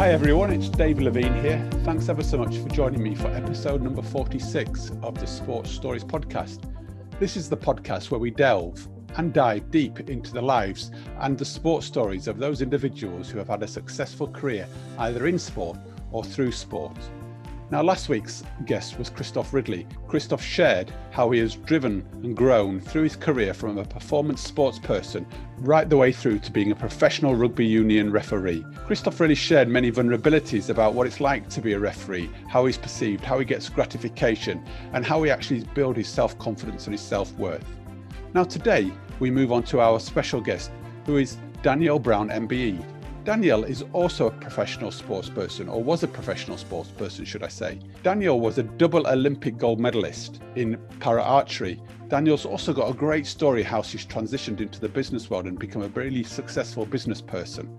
Hi everyone, it's Dave Levine here. Thanks ever so much for joining me for episode number 46 of the Sports Stories podcast. This is the podcast where we delve and dive deep into the lives and the sports stories of those individuals who have had a successful career either in sport or through sport. Now, last week's guest was Christophe Ridley. Christophe shared how he has driven and grown through his career from a performance sports person right the way through to being a professional rugby union referee. Christophe really shared many vulnerabilities about what it's like to be a referee, how he's perceived, how he gets gratification, and how he actually builds his self confidence and his self worth. Now, today we move on to our special guest, who is Danielle Brown MBE. Danielle is also a professional sports person, or was a professional sports person, should I say. Danielle was a double Olympic gold medalist in para archery. Danielle's also got a great story how she's transitioned into the business world and become a really successful business person.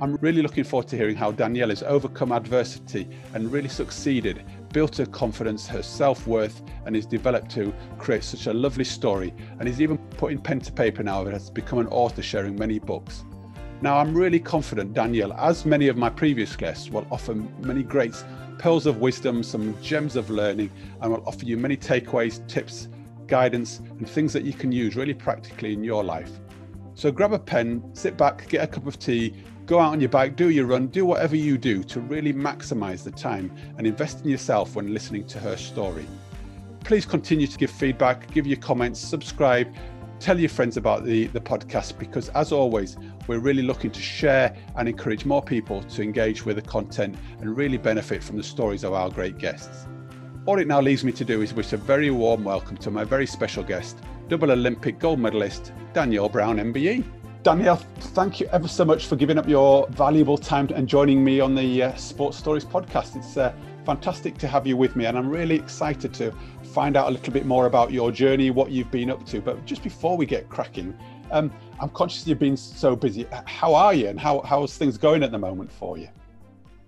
I'm really looking forward to hearing how Danielle has overcome adversity and really succeeded, built her confidence, her self worth, and is developed to create such a lovely story. And is even putting pen to paper now and has become an author sharing many books. Now, I'm really confident Danielle, as many of my previous guests, will offer many great pearls of wisdom, some gems of learning, and will offer you many takeaways, tips, guidance, and things that you can use really practically in your life. So grab a pen, sit back, get a cup of tea, go out on your bike, do your run, do whatever you do to really maximize the time and invest in yourself when listening to her story. Please continue to give feedback, give your comments, subscribe, tell your friends about the, the podcast because, as always, we're really looking to share and encourage more people to engage with the content and really benefit from the stories of our great guests. All it now leaves me to do is wish a very warm welcome to my very special guest, double Olympic gold medalist, Danielle Brown MBE. Danielle, thank you ever so much for giving up your valuable time and joining me on the uh, Sports Stories podcast. It's uh, fantastic to have you with me, and I'm really excited to find out a little bit more about your journey, what you've been up to. But just before we get cracking, um, I'm conscious you've been so busy. How are you, and how how's things going at the moment for you?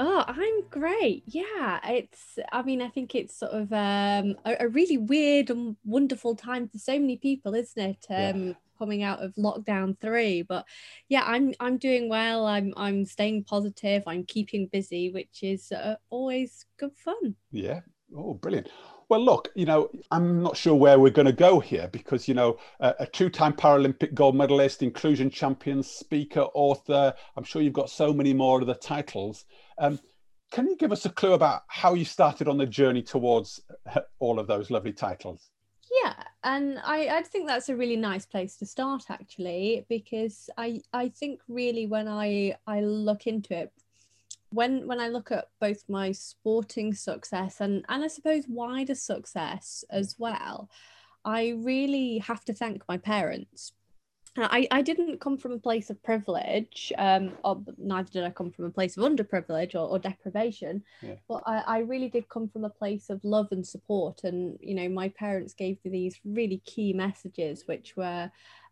Oh, I'm great. Yeah, it's. I mean, I think it's sort of um, a, a, really weird and wonderful time for so many people, isn't it? Um, yeah. Coming out of lockdown three, but yeah, I'm I'm doing well. I'm I'm staying positive. I'm keeping busy, which is uh, always good fun. Yeah. Oh, brilliant. Well, look, you know, I'm not sure where we're going to go here because, you know, a, a two time Paralympic gold medalist, inclusion champion, speaker, author, I'm sure you've got so many more of the titles. Um, can you give us a clue about how you started on the journey towards uh, all of those lovely titles? Yeah, and I, I think that's a really nice place to start actually, because I I think really when I I look into it, when when I look at both my sporting success and and I suppose wider success as well, I really have to thank my parents. I, I didn't come from a place of privilege, um, or neither did I come from a place of underprivilege or, or deprivation, yeah. but I, I really did come from a place of love and support. And, you know, my parents gave me these really key messages, which were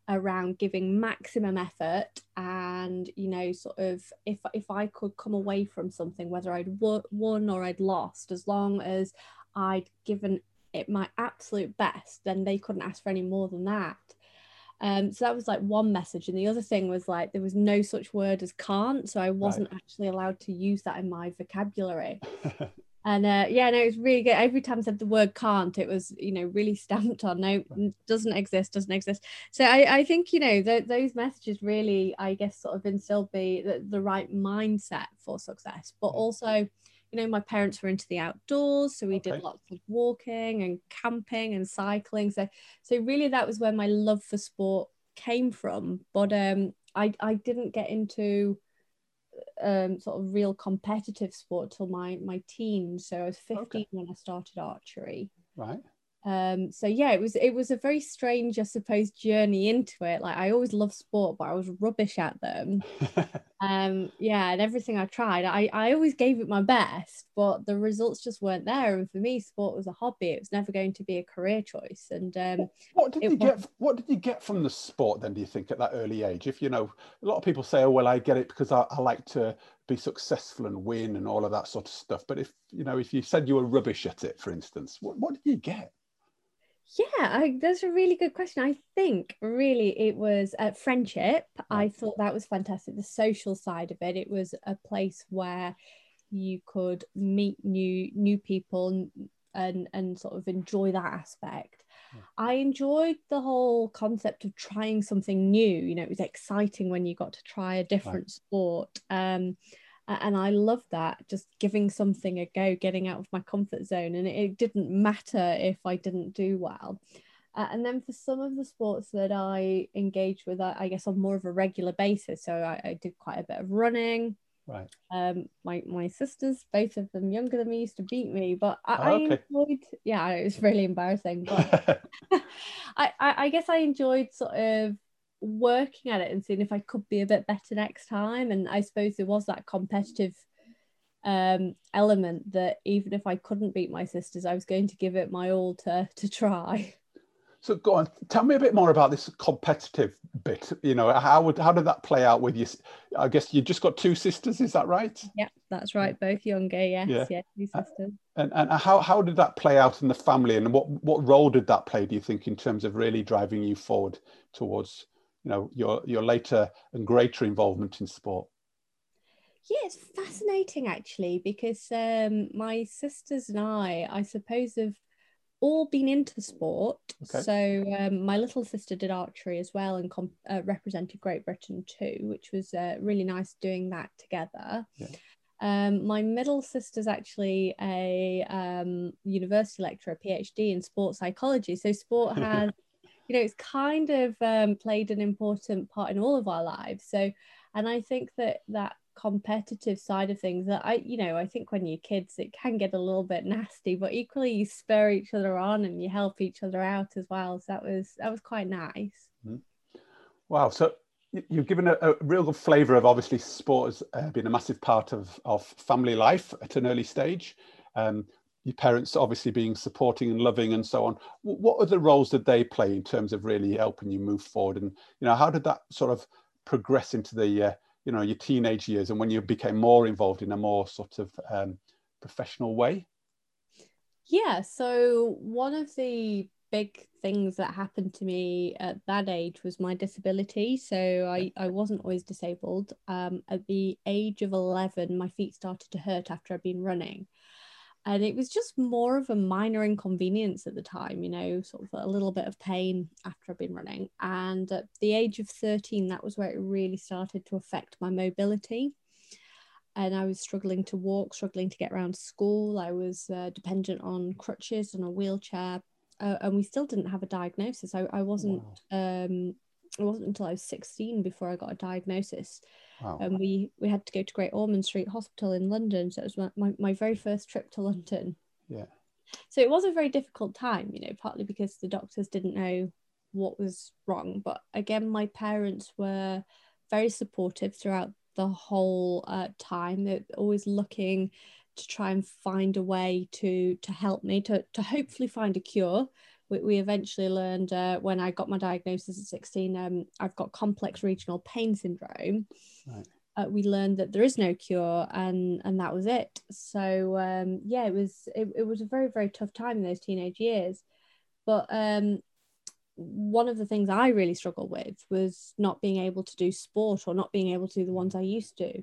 around giving maximum effort and you know sort of if if I could come away from something whether I'd won or I'd lost as long as I'd given it my absolute best then they couldn't ask for any more than that um, so that was like one message and the other thing was like there was no such word as can't so I wasn't right. actually allowed to use that in my vocabulary And uh, yeah, no, it was really good. Every time I said the word can't, it was, you know, really stamped on. No, doesn't exist, doesn't exist. So I, I think, you know, th- those messages really, I guess, sort of instilled the, the, the right mindset for success. But also, you know, my parents were into the outdoors, so we okay. did lots of walking and camping and cycling. So, so really, that was where my love for sport came from. But um, I, I didn't get into um, sort of real competitive sport till my my teens. So I was 15 okay. when I started archery. Right. Um, so yeah, it was it was a very strange, I suppose, journey into it. Like I always loved sport, but I was rubbish at them. um, yeah, and everything I tried, I I always gave it my best, but the results just weren't there. And for me, sport was a hobby; it was never going to be a career choice. And um, what did you get? What did you get from the sport then? Do you think at that early age? If you know, a lot of people say, "Oh, well, I get it because I, I like to be successful and win and all of that sort of stuff." But if you know, if you said you were rubbish at it, for instance, what, what did you get? Yeah, I, that's a really good question. I think really it was uh, friendship. I thought that was fantastic. The social side of it, it was a place where you could meet new new people and and, sort of enjoy that aspect. Yeah. I enjoyed the whole concept of trying something new. You know, it was exciting when you got to try a different right. sport. Um, and I love that just giving something a go, getting out of my comfort zone, and it, didn't matter if I didn't do well. Uh, and then for some of the sports that I engage with, I, I guess on more of a regular basis. So I, I, did quite a bit of running. Right. Um, my my sisters, both of them younger than me, used to beat me, but I, oh, okay. I enjoyed. Yeah, it was really embarrassing, but I, I I guess I enjoyed sort of working at it and seeing if I could be a bit better next time. And I suppose there was that competitive um, element that even if I couldn't beat my sisters, I was going to give it my all to to try. So go on, tell me a bit more about this competitive bit. You know, how would how did that play out with you? I guess you just got two sisters, is that right? Yeah, that's right. Both younger, yes, yeah, yeah two sisters. And and how how did that play out in the family, and what what role did that play? Do you think in terms of really driving you forward towards you know your your later and greater involvement in sport yeah it's fascinating actually because um, my sisters and i i suppose have all been into sport okay. so um, my little sister did archery as well and comp- uh, represented great britain too which was uh, really nice doing that together yeah. Um, my middle sister's actually a um, university lecturer, a PhD in sports psychology. So sport has you know it's kind of um, played an important part in all of our lives. So and i think that that competitive side of things that i you know i think when you're kids it can get a little bit nasty but equally you spur each other on and you help each other out as well. So that was that was quite nice. Mm-hmm. wow. So you've given a, a real good flavor of obviously sport has uh, been a massive part of, of family life at an early stage. Um, your parents obviously being supporting and loving and so on. What other roles did they play in terms of really helping you move forward? And you know how did that sort of progress into the uh, you know your teenage years and when you became more involved in a more sort of um, professional way? Yeah so one of the big things that happened to me at that age was my disability. So i, I wasn't always disabled. Um, at the age of 11 my feet started to hurt after i'd been running and it was just more of a minor inconvenience at the time you know sort of a little bit of pain after i've been running. And at the age of 13 that was where it really started to affect my mobility. And i was struggling to walk struggling to get around school. I was uh, dependent on crutches and a wheelchair uh, and we still didn't have a diagnosis. I, I wasn't wow. um, it wasn't until i was 16 before i got a diagnosis Wow. And we we had to go to Great Ormond Street Hospital in London. So it was my, my, my very first trip to London. Yeah. So it was a very difficult time, you know, partly because the doctors didn't know what was wrong. But again, my parents were very supportive throughout the whole uh, time. They're always looking to try and find a way to to help me to to hopefully find a cure we, we eventually learned uh, when I got my diagnosis at 16, um, I've got complex regional pain syndrome. Right. Uh, we learned that there is no cure and and that was it so um yeah it was it, it was a very very tough time in those teenage years but um one of the things i really struggled with was not being able to do sport or not being able to do the ones i used to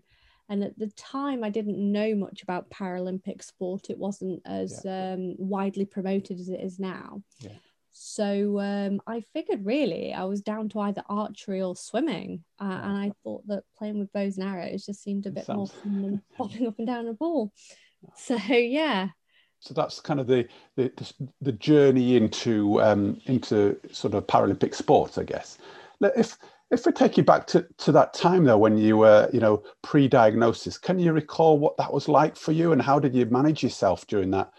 and at the time i didn't know much about paralympic sport. It wasn't as yeah. um, widely promoted as it is now. Yeah. so um, i figured really i was down to either archery or swimming. Uh, and i thought that playing with bows and arrows just seemed a bit sounds... more fun than bobbing up and down a ball. So yeah. So that's kind of the the, the journey into um, into sort of paralympic sports i guess. If if we take you back to, to that time though, when you were, you know, pre-diagnosis, can you recall what that was like for you and how did you manage yourself during that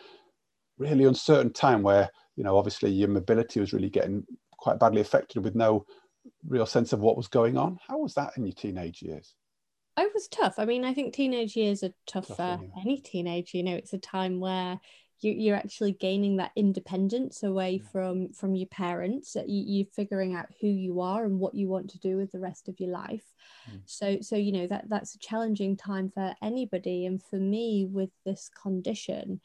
really uncertain time where, you know, obviously your mobility was really getting quite badly affected with no real sense of what was going on? How was that in your teenage years? It was tough. I mean, I think teenage years are tough, tough for any teenager. You know, it's a time where you, you're actually gaining that independence away from from your parents you, you're figuring out who you are and what you want to do with the rest of your life. Mm. so so you know that that's a challenging time for anybody. And for me with this condition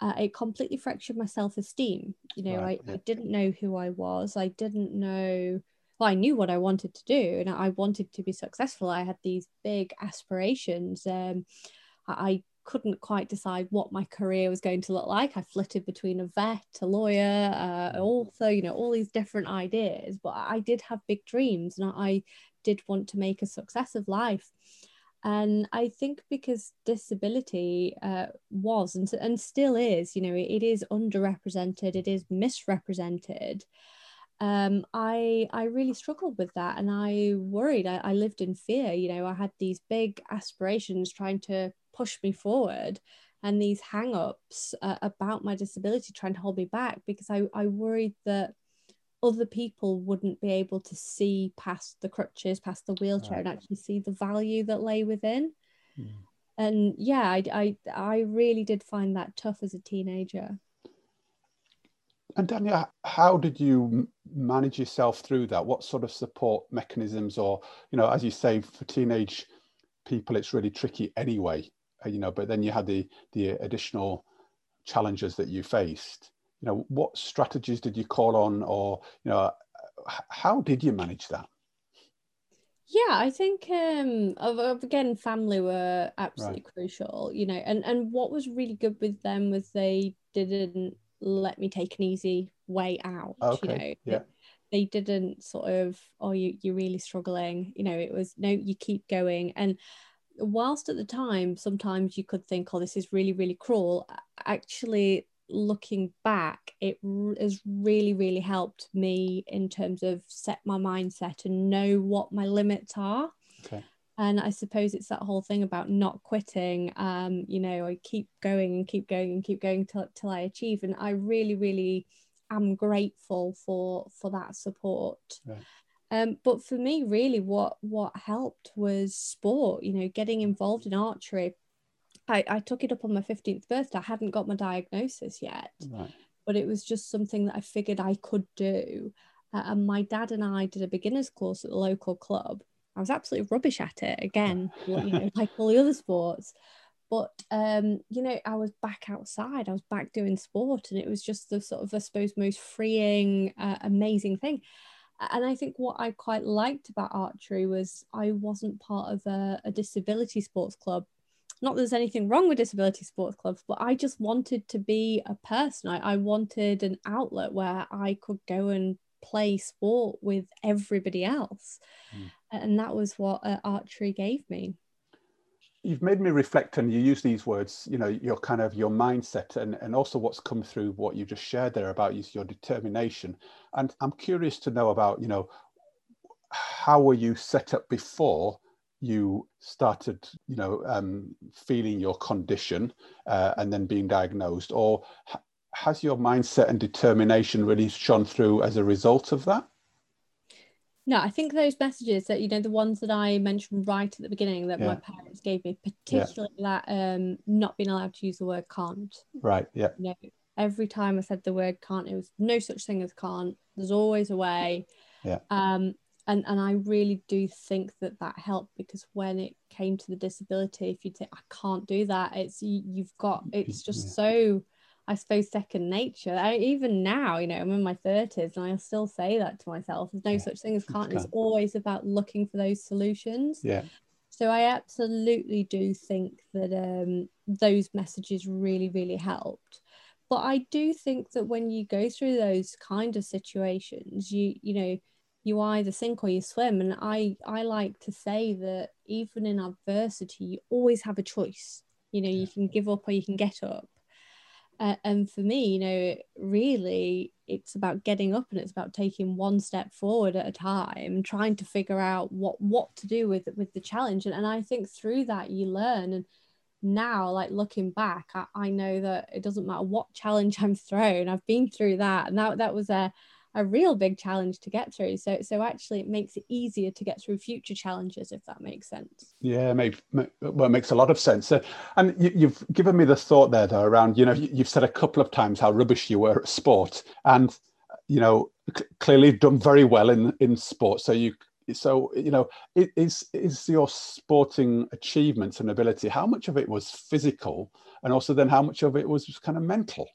uh, it completely fractured my self-esteem. You know right, I, yeah. I didn't know who i was. I didn't know well i knew what i wanted to do and i wanted to be successful. I had these big aspirations. Um, I, couldn't quite decide what my career was going to look like. I flitted between a vet, a lawyer, uh, author, you know, all these different ideas. But I did have big dreams and I did want to make a success of life. And I think because disability uh, was and, and still is, you know, it, it is underrepresented, it is misrepresented. Um, I I really struggled with that, and I worried. I, I lived in fear. You know, I had these big aspirations trying to push me forward, and these hang-ups uh, about my disability trying to hold me back because I I worried that other people wouldn't be able to see past the crutches, past the wheelchair, right. and actually see the value that lay within. Mm. And yeah, I, I, I really did find that tough as a teenager. And Dania, how did you manage yourself through that? What sort of support mechanisms, or you know, as you say, for teenage people, it's really tricky anyway. You know, but then you had the the additional challenges that you faced you know what strategies did you call on or you know how did you manage that yeah i think um of, again family were absolutely right. crucial you know and and what was really good with them was they didn't let me take an easy way out okay. you know yeah. they, they didn't sort of oh you, you're really struggling you know it was no you keep going and whilst at the time sometimes you could think oh this is really really cruel actually looking back, it has really, really helped me in terms of set my mindset and know what my limits are. Okay. And I suppose it's that whole thing about not quitting. Um, you know, I keep going and keep going and keep going till till I achieve. And I really, really am grateful for for that support. Right. Um, but for me, really, what what helped was sport. You know, getting involved in archery I, I took it up on my 15th birthday. I hadn't got my diagnosis yet, right. but it was just something that I figured I could do. Uh, and my dad and I did a beginner's course at the local club. I was absolutely rubbish at it again, you know, like all the other sports. But um, you know, I was back outside. I was back doing sport, and it was just the sort of, I suppose, most freeing, uh, amazing thing. And I think what I quite liked about archery was I wasn't part of a, a disability sports club not that there's anything wrong with disability sports clubs, but I just wanted to be a person. I, I wanted an outlet where I could go and play sport with everybody else. Mm. And that was what uh, archery gave me. You've made me reflect, and you use these words, you know, your kind of your mindset and, and also what's come through what you just shared there about your determination. And I'm curious to know about, you know, how were you set up before you started, you know, um, feeling your condition uh, and then being diagnosed, or ha- has your mindset and determination really shone through as a result of that? No, I think those messages that you know the ones that I mentioned right at the beginning that yeah. my parents gave me, particularly yeah. that um, not being allowed to use the word can't. Right. Yeah. You know, every time I said the word can't, it was no such thing as can't. There's always a way. Yeah. Um, and and I really do think that that helped because when it came to the disability, if you say I can't do that, it's you, you've got it's just yeah. so I suppose second nature. I, even now, you know, I'm in my thirties and I still say that to myself. There's no yeah. such thing as can't. It's always about looking for those solutions. Yeah. So I absolutely do think that um, those messages really, really helped. But I do think that when you go through those kind of situations, you you know you either sink or you swim and i i like to say that even in adversity you always have a choice you know you can give up or you can get up uh, and for me you know really it's about getting up and it's about taking one step forward at a time trying to figure out what what to do with with the challenge. And, and i think through that you learn. And now like looking back I, I know that it doesn't matter what challenge i'm thrown i've been through that. And that that was a a real big challenge to get through. So so actually it makes it easier to get through future challenges if that makes sense. Yeah, make, well, makes a lot of sense. Uh, and you, have given me the thought there though around you know you've said a couple of times how rubbish you were at sport, and you know c- clearly done very well in in sport. So you so you know, is is your sporting achievements and ability? How much of it was physical, and also then how much of it was kind of mental?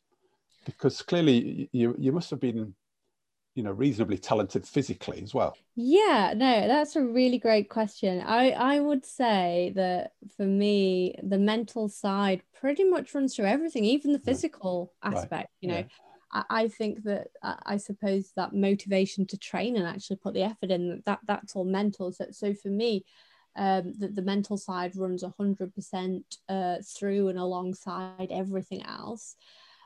Because clearly, you you must have been you know reasonably talented physically as well yeah no that's a really great question i i would say that for me the mental side pretty much runs through everything even the physical right. aspect right. you know yeah. I, I think that I suppose that motivation to train and actually put the effort in that that's all mental. So, so for me, um, the, the mental side runs 100% uh, through and alongside everything else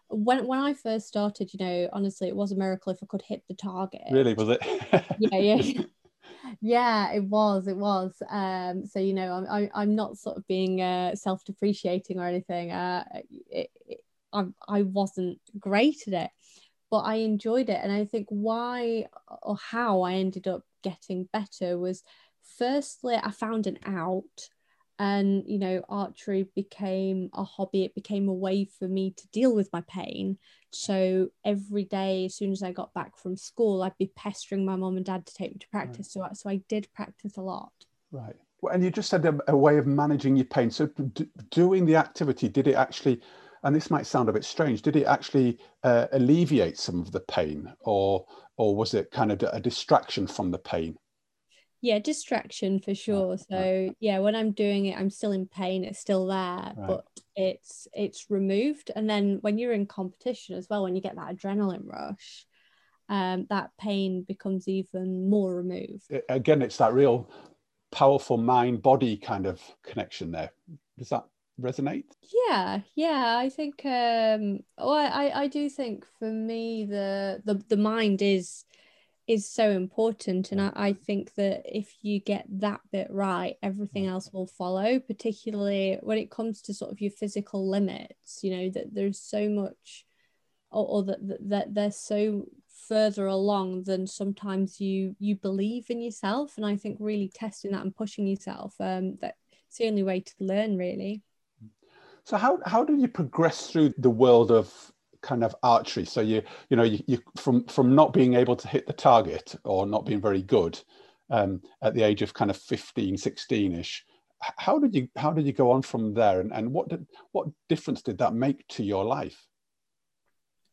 when when I first started, you know, honestly, it was a miracle if I could hit the target. Really, was it? yeah, yeah, yeah. It was, it was. Um, so you know, I'm I, I'm not sort of being uh, self depreciating or anything. Uh, it, it, I I wasn't great at it, but I enjoyed it, and I think why or how I ended up getting better was, firstly, I found an out and you know archery became a hobby it became a way for me to deal with my pain. So every day as soon as i got back from school i'd be pestering my mom and dad to take me to practice right. so, I, so i did practice a lot. Right. Well, and you just said a, a way of managing your pain. So d- doing the activity did it actually and this might sound a bit strange did it actually uh, alleviate some of the pain or or was it kind of a distraction from the pain yeah distraction for sure. So yeah when i'm doing it i'm still in pain it's still there right. but it's it's removed. And then when you're in competition as well when you get that adrenaline rush um, that pain becomes even more removed. Again it's that real powerful mind body kind of connection there. Does that resonate? Yeah yeah i think um well i i do think for me the the, the mind is is so important and I, I, think that if you get that bit right everything else will follow particularly when it comes to sort of your physical limits you know that there's so much or, or that, that, that they're so further along than sometimes you you believe in yourself and i think really testing that and pushing yourself um that's the only way to learn really. So how how do you progress through the world of kind of archery. So you you know you, you from from not being able to hit the target or not being very good um, at the age of kind of 15, 16 ish. How did you how did you go on from there, and, and what did what difference did that make to your life?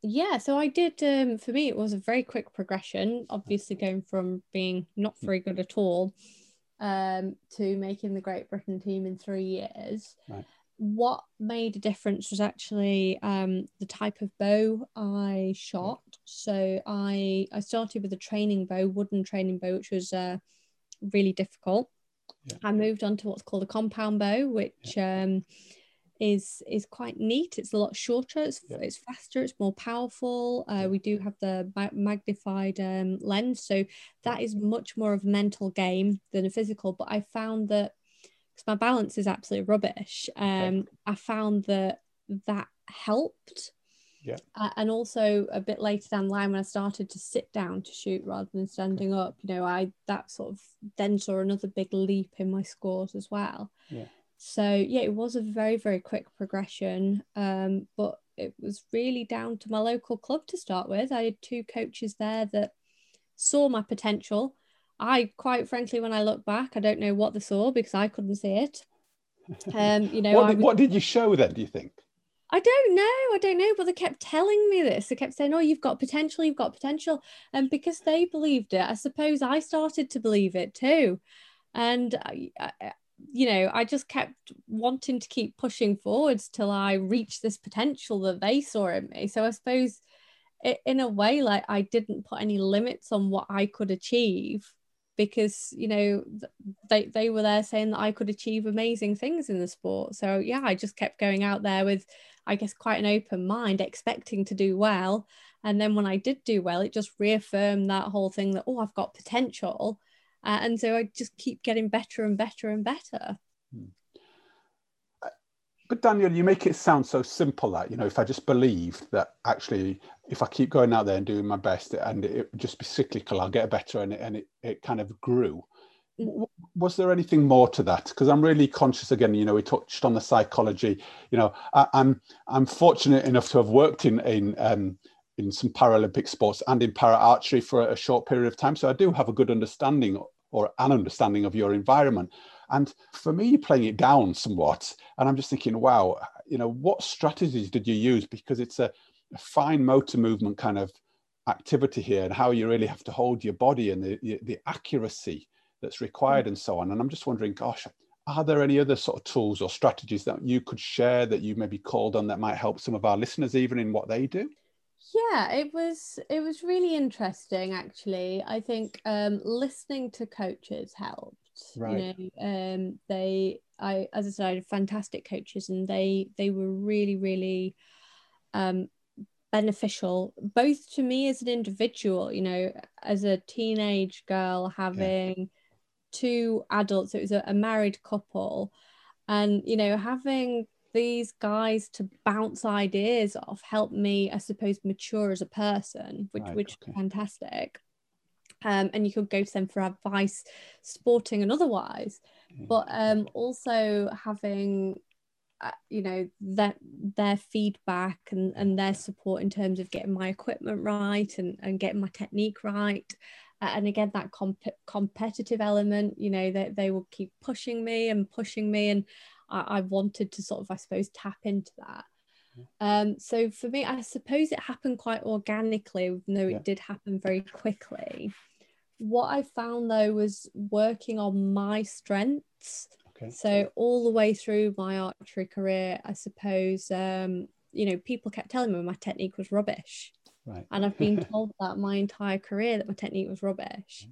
Yeah, so I did. Um, for me, it was a very quick progression. Obviously, going from being not very good at all um, to making the Great Britain team in three years. Right what made a difference was actually um, the type of bow I shot. So I I started with a training bow, wooden training bow, which was uh, really difficult. Yeah. I moved on to what's called a compound bow, which yeah. um, is is quite neat. It's a lot shorter. It's yeah. it's faster. It's more powerful. Uh, we do have the magnified um, lens, so that is much more of a mental game than a physical. But I found that because my balance is absolutely rubbish. Um, okay. I found that that helped. Yeah. Uh, and also a bit later down the line when I started to sit down to shoot rather than standing up, you know, I that sort of then saw another big leap in my scores as well. Yeah. So yeah, it was a very very quick progression, um, but it was really down to my local club to start with. I had two coaches there that saw my potential I quite frankly, when I look back, I don't know what they saw because I couldn't see it. Um, you know, what, did, what did you show then? Do you think? I don't know. I don't know, but they kept telling me this. They kept saying, "Oh, you've got potential. You've got potential," and because they believed it, I suppose I started to believe it too. And I, I, you know, I just kept wanting to keep pushing forwards till I reached this potential that they saw in me. So I suppose, it, in a way, like I didn't put any limits on what I could achieve because you know they they were there saying that I could achieve amazing things in the sport. So yeah, I just kept going out there with I guess quite an open mind, expecting to do well. And then when I did do well, it just reaffirmed that whole thing that oh, I've got potential. Uh, and so I just keep getting better and better and better. But Daniel, you make it sound so simple that, you know, if I just believed that actually, if I keep going out there and doing my best and it would just be cyclical, I'll get better and it, and it, it kind of grew. Mm. Was there anything more to that? Because I'm really conscious again, you know, we touched on the psychology, you know, I, am I'm, I'm fortunate enough to have worked in, in, um, in some Paralympic sports and in para archery for a short period of time. So I do have a good understanding or an understanding of your environment. And for me, you're playing it down somewhat, and I'm just thinking, wow, you know, what strategies did you use? Because it's a, a fine motor movement kind of activity here, and how you really have to hold your body and the the accuracy that's required, and so on. And I'm just wondering, gosh, are there any other sort of tools or strategies that you could share that you maybe called on that might help some of our listeners even in what they do? yeah it was it was really interesting actually i think um listening to coaches helped right you know um they i as i said I had fantastic coaches and they they were really really um beneficial both to me as an individual you know as a teenage girl having yeah. two adults it was a, a married couple and you know having these guys to bounce ideas off helped me, I suppose, mature as a person, which right, which okay. fantastic. Um, and you could go to them for advice, sporting and otherwise. Mm. But um, also having, uh, you know, that their feedback and, and their support in terms of getting my equipment right and, and getting my technique right. Uh, and again, that comp- competitive element, you know, that they, they will keep pushing me and pushing me. And I, I wanted to sort of, I suppose, tap into that. Um, so for me, I suppose it happened quite organically, even though yeah. it did happen very quickly. What I found though was working on my strengths. Okay. So all the way through my archery career, I suppose, um, you know, people kept telling me my technique was rubbish. Right. And I've been told that my entire career that my technique was rubbish.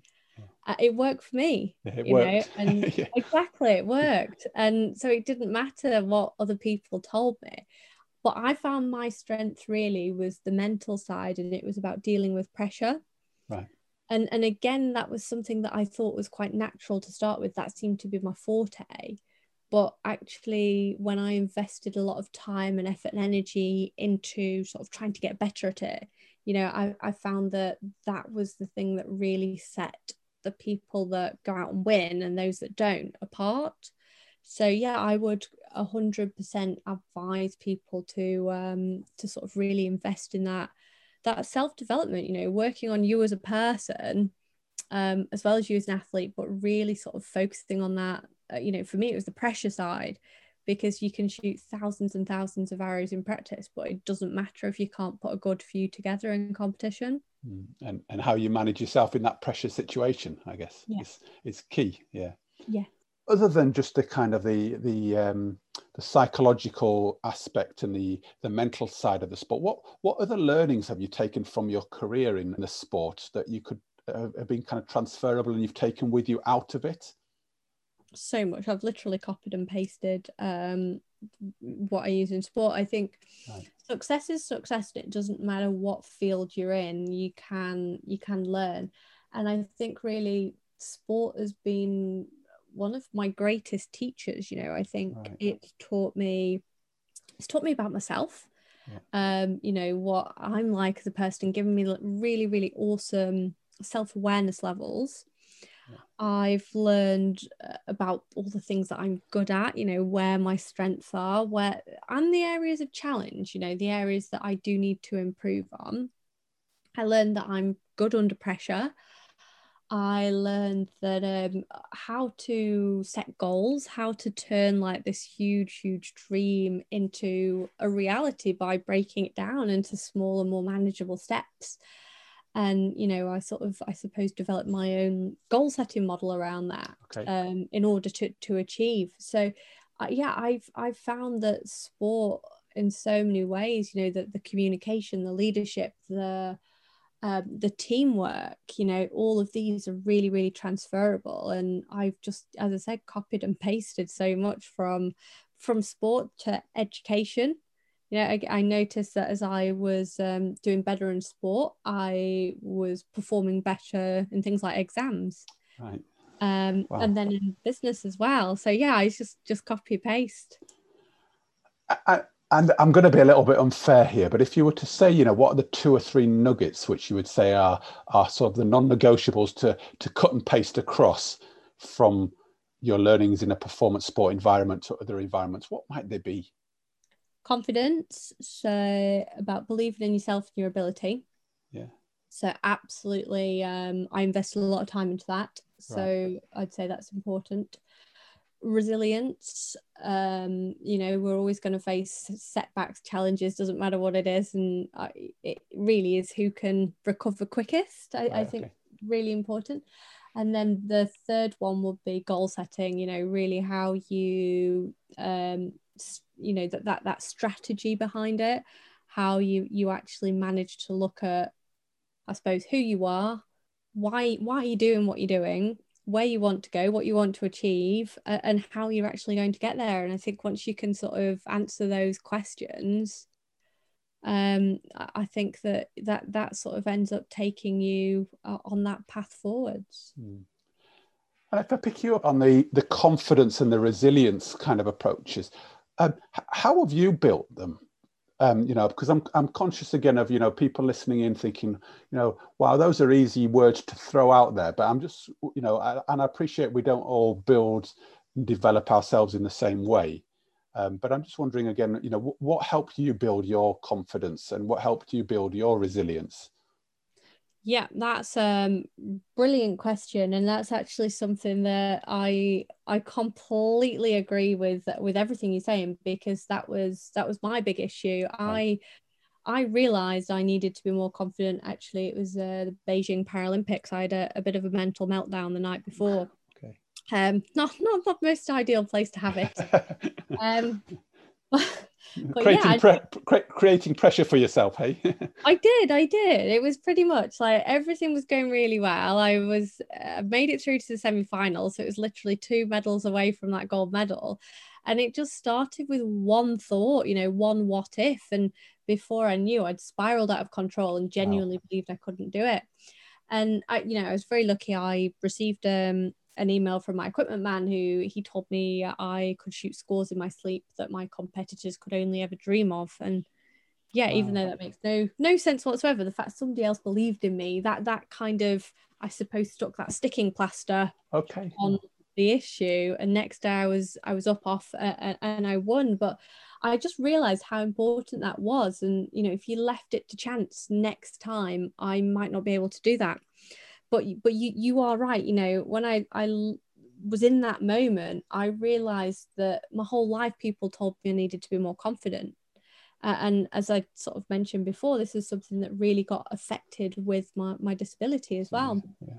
Uh, it worked for me it you worked. know and yeah. exactly it worked and so it didn't matter what other people told me but i found my strength really was the mental side and it was about dealing with pressure right and and again that was something that i thought was quite natural to start with. That seemed to be my forte. But actually when i invested a lot of time and effort and energy into sort of trying to get better at it you know i, I found that that was the thing that really set the people that go out and win and those that don't apart. So yeah, I would a hundred percent advise people to um, to sort of really invest in that that self development. You know, working on you as a person, um, as well as you as an athlete, but really sort of focusing on that. Uh, you know, for me, it was the pressure side because you can shoot thousands and thousands of arrows in practice, but it doesn't matter if you can't put a good few together in competition. Mm. And and how you manage yourself in that pressure situation, I guess, yeah. is is key. Yeah. Yeah. Other than just the kind of the the um, the psychological aspect and the the mental side of the sport, what what other learnings have you taken from your career in the sport that you could uh, have been kind of transferable and you've taken with you out of it? so much. I've literally copied and pasted um, what I use in sport. I think right. success is success. and It doesn't matter what field you're in. You can you can learn, and I think really sport has been one of my greatest teachers. You know, I think right. it taught me. It's taught me about myself. Yeah. Um, you know what I'm like as a person, giving me really, really awesome self awareness levels I've learned uh, about all the things that I'm good at, you know, where my strengths are, where and the areas of challenge, you know, the areas that I do need to improve on. I learned that I'm good under pressure. I learned that um, how to set goals, how to turn like this huge, huge dream into a reality by breaking it down into smaller, more manageable steps and you know i sort of i suppose developed my own goal setting model around that okay. um, in order to to achieve so uh, yeah i've i've found that sport in so many ways you know that the communication the leadership the um, the teamwork you know all of these are really really transferable and i've just as i said copied and pasted so much from from sport to education you know, I, I noticed that as I was um, doing better in sport, I was performing better in things like exams. Right. Um, wow. And then in business as well. So yeah, I just just copy paste. I, and I'm going to be a little bit unfair here, but if you were to say, you know, what are the two or three nuggets which you would say are are sort of the non-negotiables to to cut and paste across from your learnings in a performance sport environment to other environments, what might they be? confidence so about believing in yourself and your ability yeah so absolutely um, i invest a lot of time into that so right. i'd say that's important resilience um you know we're always going to face setbacks challenges doesn't matter what it is and I, it really is who can recover quickest i, right, I think okay. really important and then the third one would be goal setting you know really how you um you know that that that strategy behind it how you you actually manage to look at i suppose who you are why why are you doing what you're doing where you want to go, what you want to achieve, uh, and how you're actually going to get there. And I think once you can sort of answer those questions, um, I think that that that sort of ends up taking you uh, on that path forwards. Mm. And if I pick you up on the the confidence and the resilience kind of approaches, um, how have you built them? Um, you know, because I'm I'm conscious again of you know people listening in thinking, you know, wow, those are easy words to throw out there, but I'm just you know, I, and I appreciate we don't all build and develop ourselves in the same way, um, but I'm just wondering again, you know, what, what helped you build your confidence and what helped you build your resilience? Yeah, that's a brilliant question, and that's actually something that I I completely agree with with everything you're saying because that was that was my big issue. I I realized I needed to be more confident. Actually, it was uh, the Beijing Paralympics. I had a, a, bit of a mental meltdown the night before. Okay. Um, not not the most ideal place to have it. um, creating, yeah, pre- creating pressure for yourself hey? I did i did. It was pretty much like everything was going really well. I was uh, made it through to the semi-final so it was literally two medals away from that gold medal. And it just started with one thought you know one what if. And before i knew i'd spiraled out of control and genuinely wow. believed i couldn't do it. And i you know i was very lucky. I received um, an email from my equipment man who he told me I could shoot scores in my sleep that my competitors could only ever dream of. And yeah, wow. even though that makes no no sense whatsoever, the fact somebody else believed in me, that that kind of I suppose stuck that sticking plaster okay on the issue. And next day I was I was up off uh, and I won, but I just realized how important that was. And you know, if you left it to chance next time, I might not be able to do that but but you you are right you know when i i was in that moment i realized that my whole life people told me i needed to be more confident uh, and as i sort of mentioned before this is something that really got affected with my, my disability as well yeah.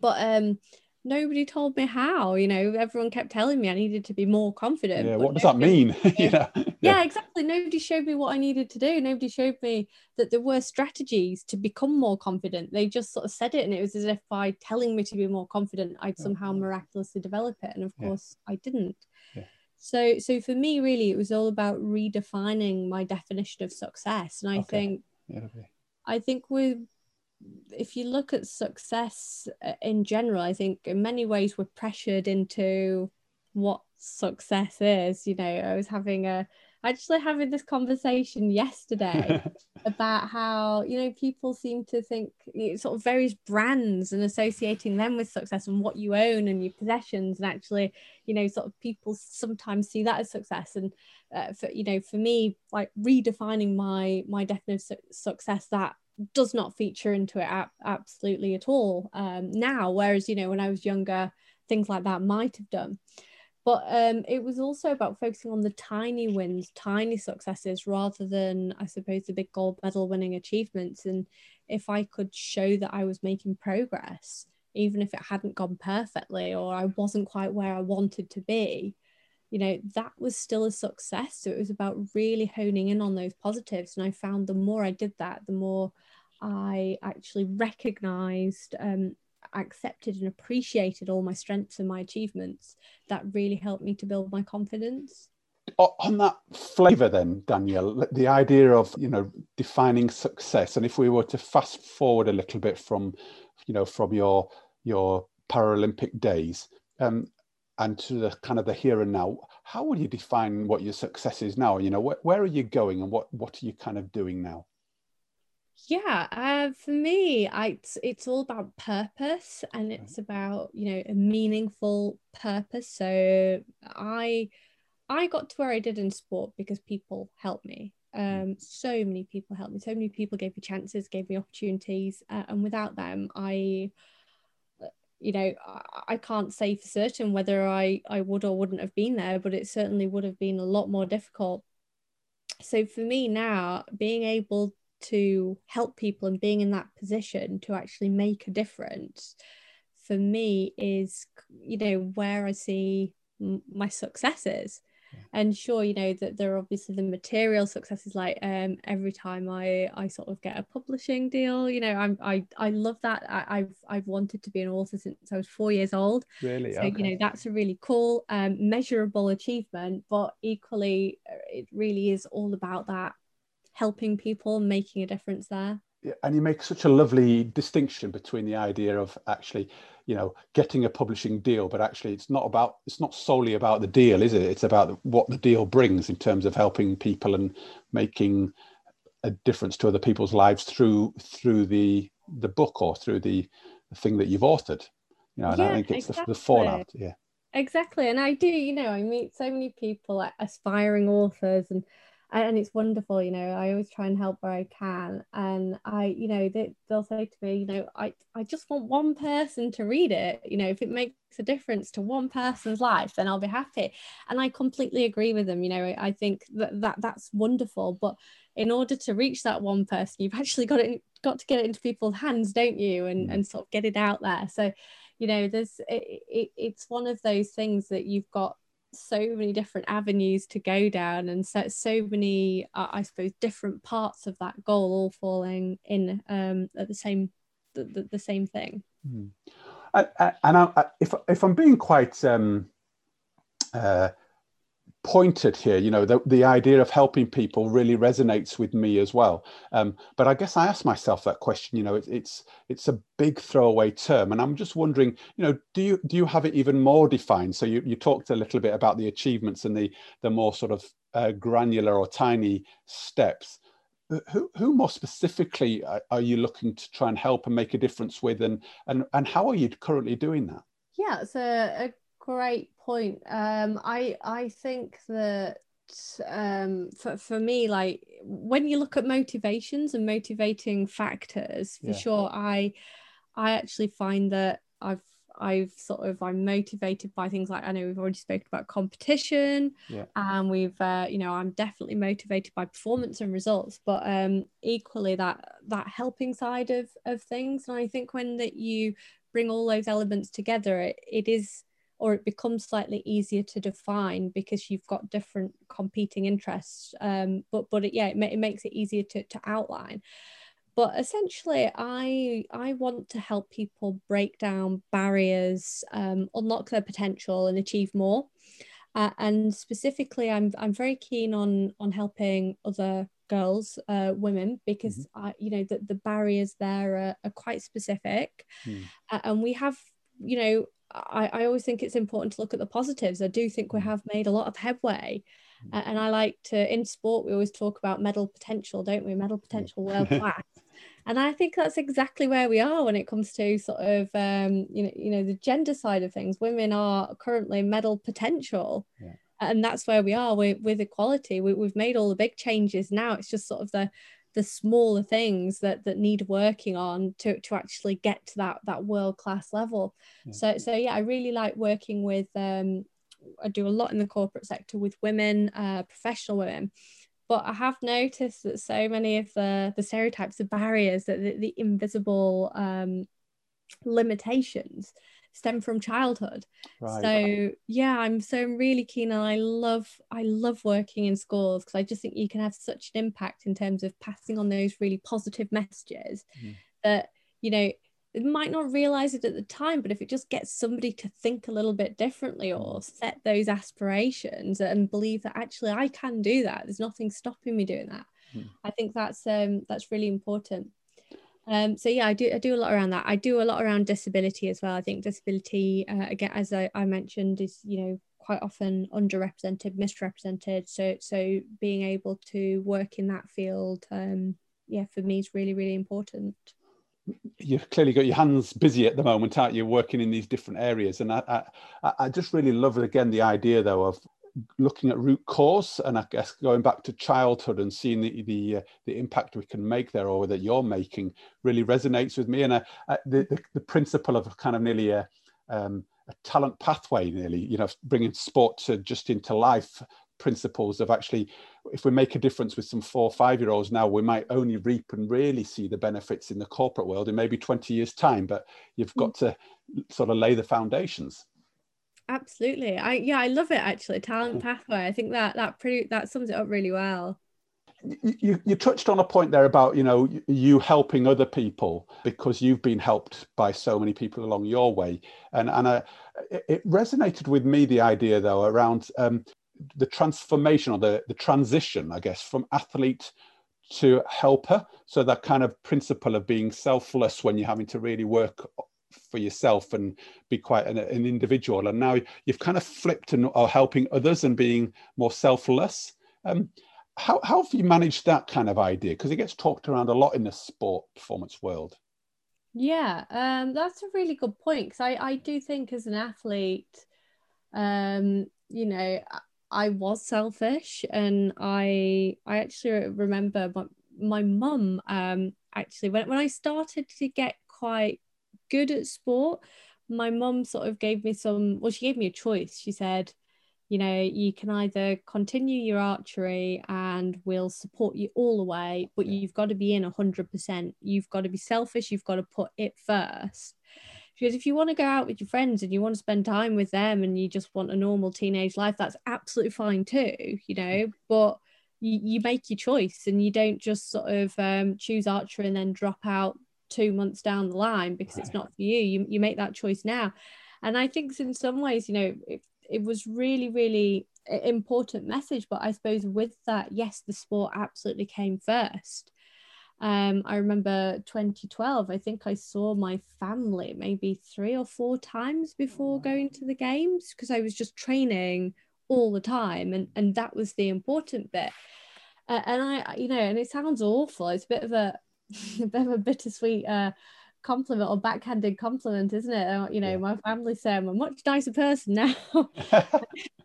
but um nobody told me how you know everyone kept telling me i needed to be more confident yeah what does that mean? yeah. yeah exactly. Nobody showed me what i needed to do. Nobody showed me that there were strategies to become more confident. They just sort of said it and it was as if by telling me to be more confident i'd oh, somehow miraculously develop it and of course yeah. i didn't. Yeah. so so for me really it was all about redefining my definition of success and i okay. think i think with if you look at success uh, in general, I think in many ways we're pressured into what success is. You know, I was having a actually having this conversation yesterday about how you know people seem to think you know, sort of various brands and associating them with success and what you own and your possessions and actually you know sort of people sometimes see that as success and uh, for you know for me like redefining my my definition of su- success that does not feature into it ab- absolutely at all um, now whereas you know when i was younger things like that might have done. But um, it was also about focusing on the tiny wins tiny successes rather than i suppose the big gold medal winning achievements. And if i could show that i was making progress even if it hadn't gone perfectly or i wasn't quite where i wanted to be you know that was still a success. So it was about really honing in on those positives. And i found the more i did that the more i actually recognized um, accepted and appreciated all my strengths and my achievements that really helped me to build my confidence. On that flavor then danielle the idea of you know defining success and if we were to fast forward a little bit from you know from your your paralympic days um, and to the kind of the here and now how would you define what your success is now? You know wh- where are you going and what what are you kind of doing now? Yeah uh, for me I, it's, it's all about purpose and it's about you know a meaningful purpose. So i i got to where i did in sport because people helped me. Um, so many people helped me. So many people gave me chances, gave me opportunities, uh, and without them, I, you know, I, can't say for certain whether I I would or wouldn't have been there, but it certainly would have been a lot more difficult. So for me now, being able to help people and being in that position to actually make a difference for me is you know where i see my successes and sure you know that there are obviously the material successes like um every time i i sort of get a publishing deal you know i'm i i love that. I, have i've wanted to be an author since i was four years old. Really? So okay. you know that's a really cool um measurable achievement but equally uh, it really is all about that helping people making a difference there. Yeah, and you make such a lovely distinction between the idea of actually you know getting a publishing deal but actually it's not about it's not solely about the deal is it? It's about what the deal brings in terms of helping people and making a difference to other people's lives through through the the book or through the, the thing that you've authored. You know and yeah, i think it's exactly. the, the fallout yeah. Exactly and i do you know i meet so many people like aspiring authors and and it's wonderful you know i always try and help where i can and i you know they, they'll say to me you know i i just want one person to read it you know if it makes a difference to one person's life then i'll be happy and i completely agree with them you know i think that, that that's wonderful but in order to reach that one person you've actually got it got to get it into people's hands don't you and mm. and sort of get it out there so you know there's it, it, it's one of those things that you've got so many different avenues to go down and so, so many uh, i suppose different parts of that goal all falling in um, at the same the, the, the same thing mm. and, and I, if, if i'm being quite um, uh, pointed here you know the, the idea of helping people really resonates with me as well. Um, but i guess i ask myself that question you know it, it's it's a big throwaway term and i'm just wondering you know do you do you have it even more defined? So you, you talked a little bit about the achievements and the the more sort of uh, granular or tiny steps. Who, who more specifically are you looking to try and help and make a difference with and and, and how are you currently doing that? Yeah it's a, a great point. Um, I I think that um, for for me, like when you look at motivations and motivating factors, for yeah. sure, I I actually find that I've I've sort of I'm motivated by things like I know we've already spoken about competition, yeah. and we've uh, you know I'm definitely motivated by performance and results, but um, equally that that helping side of of things, and I think when that you bring all those elements together, it, it is or it becomes slightly easier to define because you've got different competing interests. Um, but but it, yeah, it, ma- it makes it easier to, to outline. But essentially, I I want to help people break down barriers, um, unlock their potential, and achieve more. Uh, and specifically, I'm I'm very keen on on helping other girls, uh, women, because mm-hmm. I, you know that the barriers there are, are quite specific, mm. uh, and we have you know I, I always think it's important to look at the positives. I do think we mm. have made a lot of headway. Uh, and I like to, in sport, we always talk about medal potential, don't we? Medal potential world class. and I think that's exactly where we are when it comes to sort of, um, you know, you know, the gender side of things. Women are currently medal potential. Yeah. And that's where we are with, with equality. We, we've made all the big changes. Now it's just sort of the the smaller things that that need working on to to actually get to that that world class level yeah. so so yeah i really like working with um i do a lot in the corporate sector with women uh professional women but i have noticed that so many of the the stereotypes the barriers that the, the invisible um limitations stem from childhood right. so yeah i'm so I'm really keen and i love i love working in schools because i just think you can have such an impact in terms of passing on those really positive messages mm. that you know it might not realize it at the time but if it just gets somebody to think a little bit differently or mm. set those aspirations and believe that actually i can do that there's nothing stopping me doing that mm. i think that's um that's really important um, so yeah, I do I do a lot around that. I do a lot around disability as well. I think disability, uh, again, as I, I mentioned, is you know quite often underrepresented, misrepresented. So so being able to work in that field, um, yeah, for me is really really important. You've clearly got your hands busy at the moment, aren't you? Working in these different areas, and I I, I just really love again the idea though of looking at root cause and I guess going back to childhood and seeing the the, uh, the impact we can make there or that you're making really resonates with me. And uh, uh, the, the, the principle of kind of nearly a, um, a talent pathway nearly you know bringing sport to just into life principles of actually if we make a difference with some four or five year olds now we might only reap and really see the benefits in the corporate world in maybe 20 years time. But you've got to sort of lay the foundations absolutely. I yeah i love it actually talent pathway. I think that that pretty that sums it up really well. You, you touched on a point there about you know you helping other people because you've been helped by so many people along your way. And and uh, it resonated with me the idea though around um, the transformation or the, the transition, I guess, from athlete to helper. So that kind of principle of being selfless when you're having to really work for yourself and be quite an, an individual. And now you've kind of flipped and are helping others and being more selfless. Um, how, how have you managed that kind of idea? Because it gets talked around a lot in the sport performance world. Yeah, um, that's a really good point because I, I do think as an athlete, um, you know, I was selfish and I I actually remember my, my mum um actually when, when I started to get quite good at sport. My mum sort of gave me some well she gave me a choice. She said you know you can either continue your archery and we'll support you all the way but you've got to be in 100% you've got to be selfish. You've got to put it first. Because if you want to go out with your friends and you want to spend time with them and you just want a normal teenage life that's absolutely fine too you know but you, you make your choice and you don't just sort of um, choose archery and then drop out two months down the line because it's not for you you, you make that choice now and i think in some ways you know it, it was really really important message but i suppose with that yes the sport absolutely came first um, I remember 2012, I think I saw my family maybe three or four times before going to the games because I was just training all the time. And, and that was the important bit. Uh, and I, you know, and it sounds awful. It's a bit of a, a bit of a bittersweet uh, compliment or backhanded compliment, isn't it? Uh, you know, yeah. my family say I'm a much nicer person now.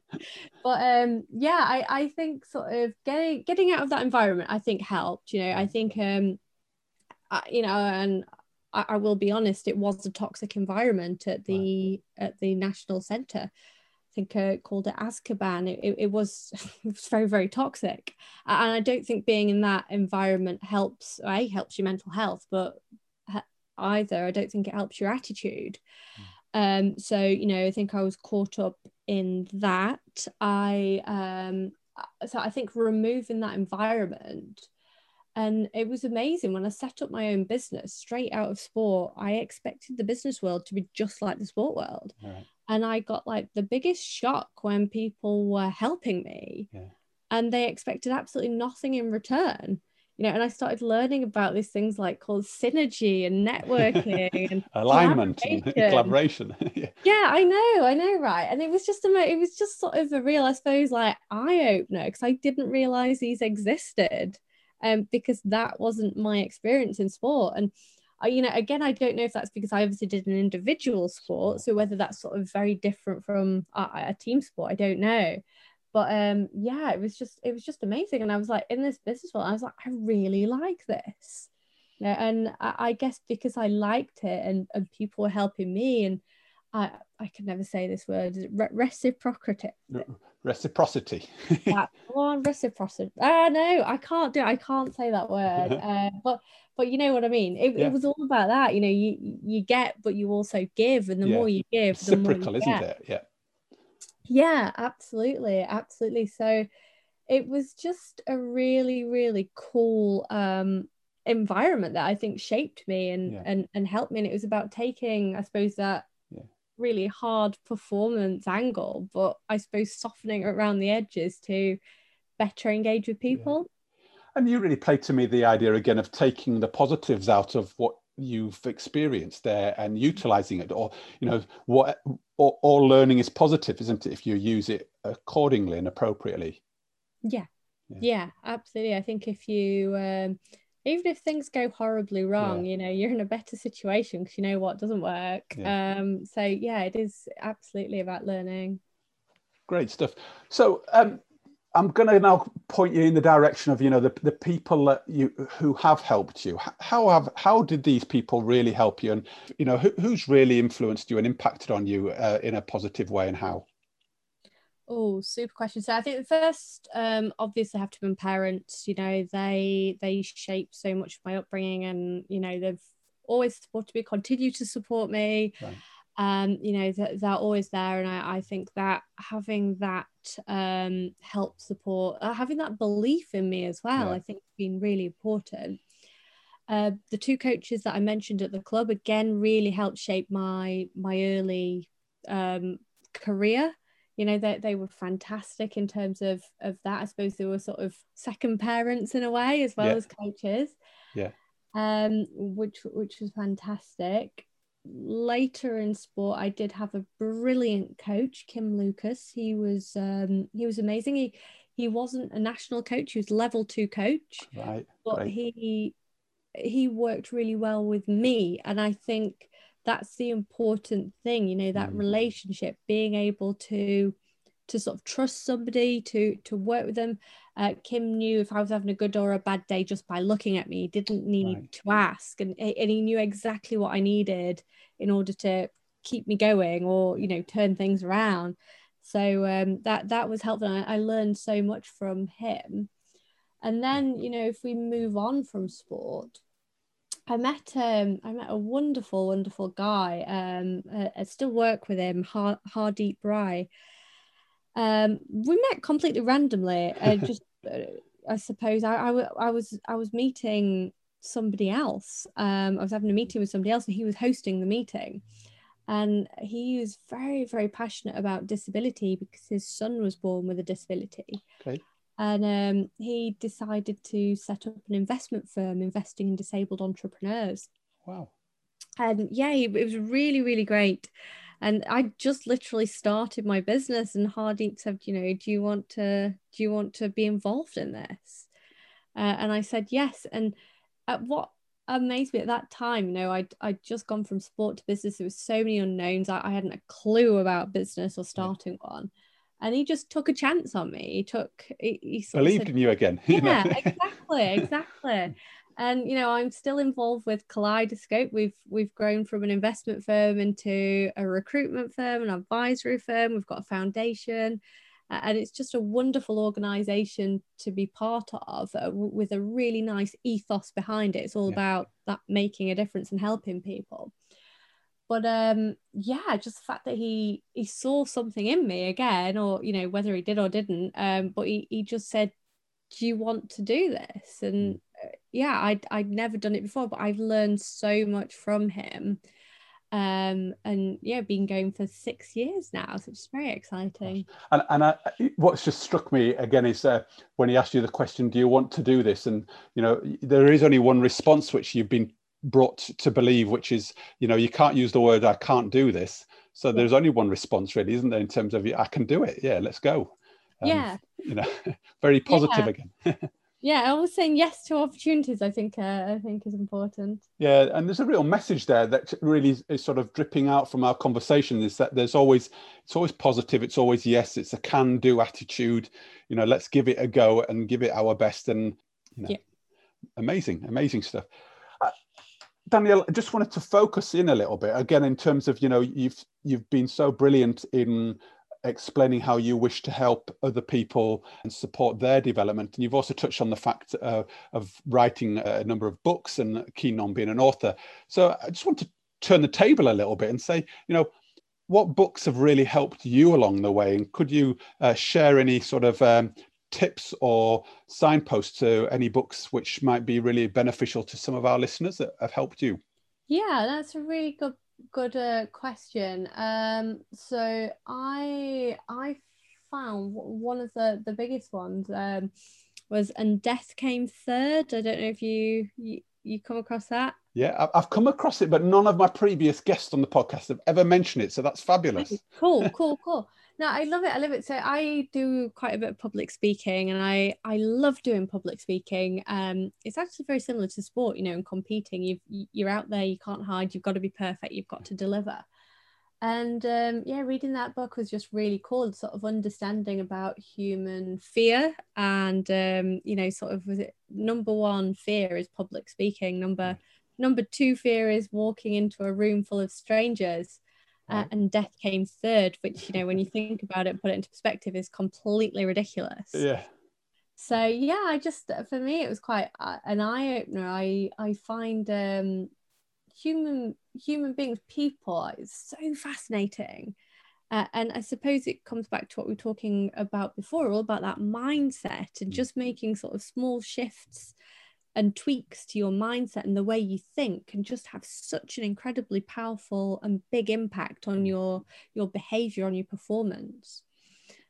but um yeah I, I think sort of getting getting out of that environment I think helped you know I think um I, you know and I, I, will be honest it was a toxic environment at the at the national center I think uh, called it Azkaban it, it, it was it was very very toxic and I don't think being in that environment helps a helps your mental health but either I don't think it helps your attitude mm. Um, so you know, I think I was caught up in that. I um, so I think removing that environment, and it was amazing when I set up my own business straight out of sport. I expected the business world to be just like the sport world, right. And I got like the biggest shock when people were helping me, yeah. and they expected absolutely nothing in return you know, and I started learning about these things like called synergy and networking and alignment and collaboration. yeah. yeah. I know, I know, right? And it was just a, it was just sort of a real, I suppose, like eye opener because I didn't realize these existed, um, because that wasn't my experience in sport. And I, you know, again, I don't know if that's because I obviously did an individual sport, so whether that's sort of very different from a, a team sport, I don't know. But um yeah it was just it was just amazing and i was like in this business world i was like i really like this. You know, and I, I, guess because i liked it and, and people were helping me and i i can never say this word Re- reciprocity reciprocity. That one reciprocity. Ah no i can't do it. i can't say that word. Uh, but but you know what i mean it, yeah. it was all about that you know you you get but you also give and the yeah. more you give the more you isn't get. it yeah yeah, absolutely, absolutely. So it was just a really, really cool um, environment that I think shaped me and yeah. and and helped me. And it was about taking, I suppose, that really hard performance angle, but I suppose softening around the edges to better engage with people. And you really played to me the idea again of taking the positives out of what you've experienced there and utilizing it or you know what all, all learning is positive isn't it if you use it accordingly and appropriately yeah yeah, yeah absolutely i think if you um, even if things go horribly wrong yeah. you know you're in a better situation because you know what doesn't work yeah. um so yeah it is absolutely about learning Great stuff. So um, I'm going to now point you in the direction of you know the, the people that you who have helped you. How have how did these people really help you, and you know who, who's really influenced you and impacted on you uh, in a positive way, and how? Oh, super question. So I think the first, um, obviously, have to be parents. You know, they they shape so much of my upbringing, and you know they've always supported me, continue to support me. Right um, you know, that they're always there. And I, I think that having that um, help support, uh, having that belief in me as well, yeah. I think has been really important. Uh, the two coaches that I mentioned at the club again really helped shape my my early um, career. You know they, they were fantastic in terms of of that. I suppose they were sort of second parents in a way as well yeah. as coaches. Yeah. Um, which which was fantastic later in sport i did have a brilliant coach kim lucas he was um he was amazing he he wasn't a national coach he was level two coach right but right. he he worked really well with me and i think that's the important thing you know that mm. relationship being able to to sort of trust somebody to to work with them. Uh, kim knew if i was having a good or a bad day just by looking at me he didn't need right. to ask. And, and he knew exactly what i needed in order to keep me going or you know turn things around. So um, that that was helpful. I, I learned so much from him. And then you know if we move on from sport I met um I met a wonderful wonderful guy. Um I, I still work with him Har- Hardeep Rai um we met completely randomly I just uh, I suppose I, I, I was I was meeting somebody else. Um, I was having a meeting with somebody else, and he was hosting the meeting. And he was very, very passionate about disability because his son was born with a disability. Okay. And um, he decided to set up an investment firm investing in disabled entrepreneurs. Wow. And yeah, it was really, really great. And I just literally started my business, and Hardeep said, you know, do you want to do you want to be involved in this? Uh, and I said yes. And at what amazed me at that time, you know, I'd, I'd just gone from sport to business. There was so many unknowns. I, I hadn't a clue about business or starting yeah. one. And he just took a chance on me. He took, he, he believed said, in you again. Yeah, exactly, exactly. And you know, I'm still involved with Kaleidoscope. We've we've grown from an investment firm into a recruitment firm, an advisory firm. We've got a foundation and it's just a wonderful organization to be part of uh, with a really nice ethos behind it it's all yeah. about that making a difference and helping people but um yeah just the fact that he he saw something in me again or you know whether he did or didn't um but he, he just said do you want to do this and mm. Uh, yeah I'd, I'd never done it before but I've learned so much from him. Um and yeah been going for six years now so it's very exciting. And and I, what's just struck me again is uh, when he asked you the question do you want to do this? And you know there is only one response which you've been brought to believe which is you know you can't use the word i can't do this. So there's only one response really isn't there in terms of i can do it. Yeah let's go. Um, yeah. you know very positive yeah. again yeah always saying yes to opportunities i think uh, i think is important. Yeah and there's a real message there that really is sort of dripping out from our conversation is that there's always it's always positive it's always yes it's a can do attitude. You know let's give it a go and give it our best and you know, yeah. amazing amazing stuff. Uh, Danielle, I just wanted to focus in a little bit again in terms of you know you've you've been so brilliant in explaining how you wish to help other people and support their development. And you've also touched on the fact uh, of writing a number of books and keen on being an author. So I just want to turn the table a little bit and say, you know, what books have really helped you along the way? And could you uh, share any sort of um, tips or signposts to any books which might be really beneficial to some of our listeners that have helped you? Yeah, that's a really good good uh, question. Um, so I I found one of the the biggest ones um, was and death came third. I don't know if you you, you come across that. Yeah, I've come across it, but none of my previous guests on the podcast have ever mentioned it. So that's fabulous. Cool, cool, cool. No, I love it. I love it. So I do quite a bit of public speaking, and I I love doing public speaking. Um, it's actually very similar to sport, you know, and competing. You've you're out there, you can't hide. You've got to be perfect. You've got to deliver. and um, yeah reading that book was just really cool sort of understanding about human fear and um, you know sort of was it number one fear is public speaking number number two fear is walking into a room full of strangers uh, and death came third which you know when you think about it put it into perspective is completely ridiculous. Yeah. So yeah i just for me it was quite uh, an eye-opener. I i find um human human beings people is so fascinating. Uh, and i suppose it comes back to what we were talking about before all about that mindset and mm. just making sort of small shifts and tweaks to your mindset and the way you think can just have such an incredibly powerful and big impact on mm. your your behavior on your performance.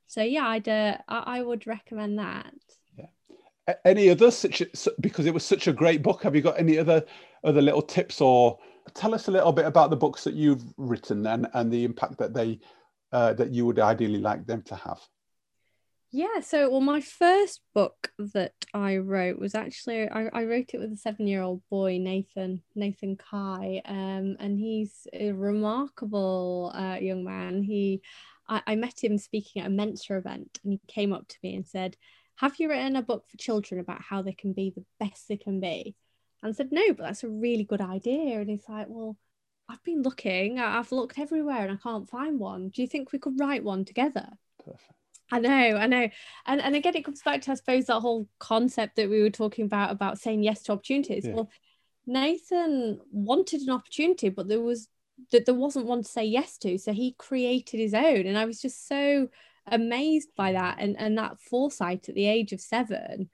So yeah i'd uh, i would recommend that. Yeah. Any other such because it was such a great book have you got any other other little tips or tell us a little bit about the books that you've written and, and the impact that they uh, that you would ideally like them to have yeah so well my first book that i wrote was actually i, I wrote it with a seven year old boy nathan nathan kai um, and he's a remarkable uh, young man he I, I met him speaking at a mensa event and he came up to me and said have you written a book for children about how they can be the best they can be and I said, no, but that's a really good idea. And he's like, well, I've been looking, I've looked everywhere and I can't find one. Do you think we could write one together? Perfect. I know, I know. And and again, it comes back to, I suppose, that whole concept that we were talking about, about saying yes to opportunities. Yeah. Well, Nathan wanted an opportunity, but there was that there wasn't one to say yes to. So he created his own. And I was just so amazed by that and, and that foresight at the age of seven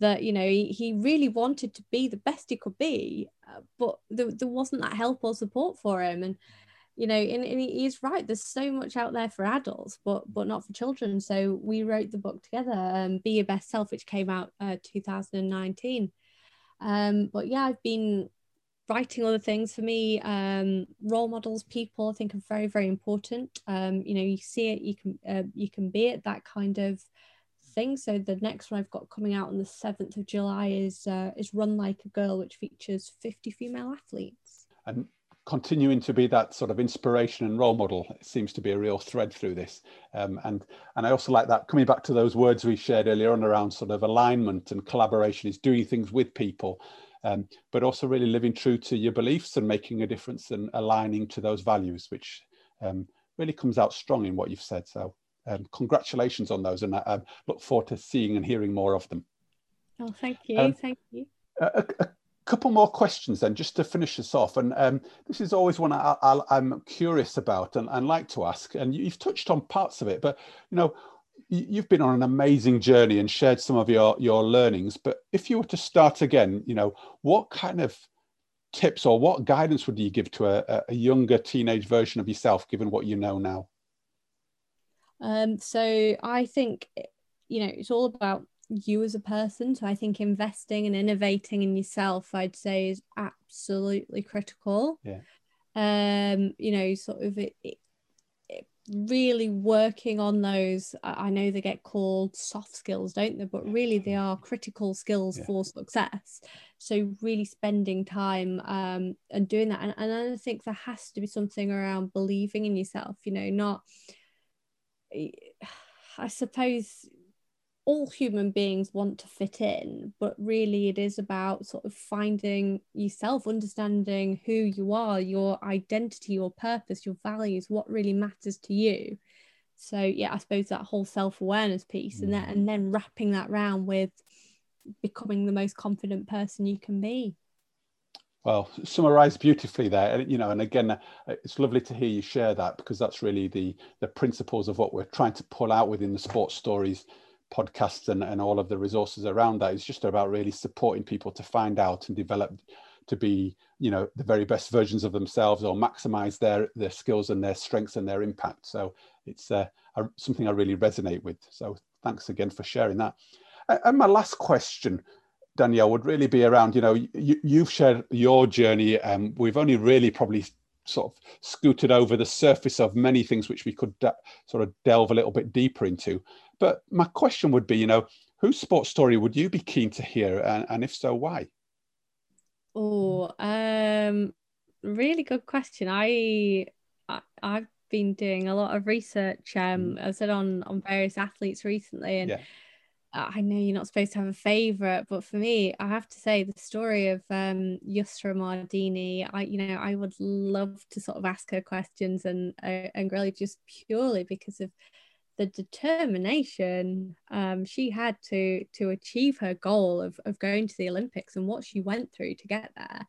that you know he, he really wanted to be the best he could be uh, but there, there wasn't that help or support for him and you know and, and he's right there's so much out there for adults but but not for children so we wrote the book together um, be your best self which came out uh, 2019 um, but yeah i've been writing other things for me um, role models people i think are very very important um, you know you see it you can uh, you can be it that kind of thing. So the next one I've got coming out on the seventh of July is uh, is Run Like a Girl, which features fifty female athletes. And continuing to be that sort of inspiration and role model it seems to be a real thread through this. Um, and and I also like that coming back to those words we shared earlier on around sort of alignment and collaboration is doing things with people. Um, but also really living true to your beliefs and making a difference and aligning to those values, which um, really comes out strong in what you've said. So um, congratulations on those, and I, I, look forward to seeing and hearing more of them. Oh, thank you, um, thank you. A, a, couple more questions then, just to finish us off, and um, this is always one I, am curious about and, and like to ask. And you've touched on parts of it, but you know, you've been on an amazing journey and shared some of your your learnings. But if you were to start again, you know, what kind of tips or what guidance would you give to a, a younger teenage version of yourself, given what you know now? Um, so I think, you know, it's all about you as a person. So I think investing and innovating in yourself, I'd say, is absolutely critical. Yeah. Um, you know, sort of it, it, it really working on those. I know they get called soft skills, don't they? But really, they are critical skills yeah. for success. So really spending time um, and doing that, and, and I think there has to be something around believing in yourself. You know, not I suppose all human beings want to fit in, but really it is about sort of finding yourself, understanding who you are, your identity, your purpose, your values, what really matters to you. So yeah, I suppose that whole self-awareness piece and then mm. and then wrapping that round with becoming the most confident person you can be. Well, summarised beautifully there, you know. And again, uh, it's lovely to hear you share that because that's really the the principles of what we're trying to pull out within the sports stories podcast and, and all of the resources around that. It's just about really supporting people to find out and develop to be, you know, the very best versions of themselves or maximize their their skills and their strengths and their impact. So it's uh, something I really resonate with. So thanks again for sharing that. And my last question Danielle, would really be around, you know, you, have shared your journey. and um, we've only really probably sort of scooted over the surface of many things which we could de- sort of delve a little bit deeper into. But my question would be, you know, whose sports story would you be keen to hear? And, and if so, why? Oh, um, really good question. I, I, I've been doing a lot of research. Um, mm. I said on on various athletes recently, and yeah. I know you're not supposed to have a favorite, but for me, I have to say the story of um, Yusra Mardini. I, you know, I would love to sort of ask her questions and uh, and really just purely because of the determination um, she had to to achieve her goal of, of going to the Olympics and what she went through to get there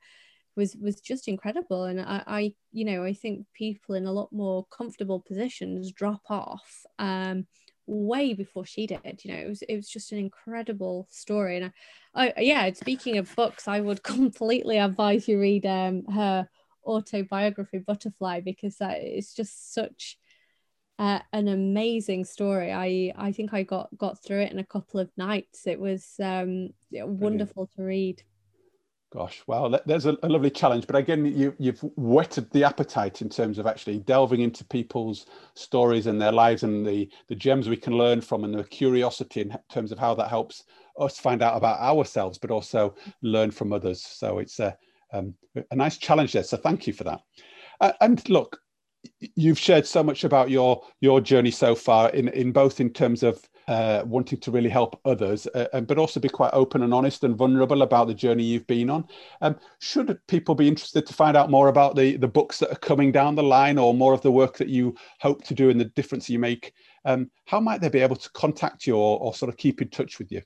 was was just incredible. And I, I you know I think people in a lot more comfortable positions drop off um, way before she did. You know it was it was just an incredible story. And I, I yeah speaking of books I would completely advise you read um, her autobiography Butterfly because that is just such uh, an amazing story. I I think I got got through it in a couple of nights. It was um, wonderful to read. Gosh, well, there's a, a, lovely challenge. But again, you, you've whetted the appetite in terms of actually delving into people's stories and their lives and the, the gems we can learn from and the curiosity in terms of how that helps us find out about ourselves, but also learn from others. So it's a, um, a nice challenge there. So thank you for that. Uh, and look, you've shared so much about your your journey so far in in both in terms of uh, wanting to really help others, uh, but also be quite open and honest and vulnerable about the journey you've been on. Um, should people be interested to find out more about the the books that are coming down the line, or more of the work that you hope to do and the difference you make? Um, how might they be able to contact you or, or sort of keep in touch with you?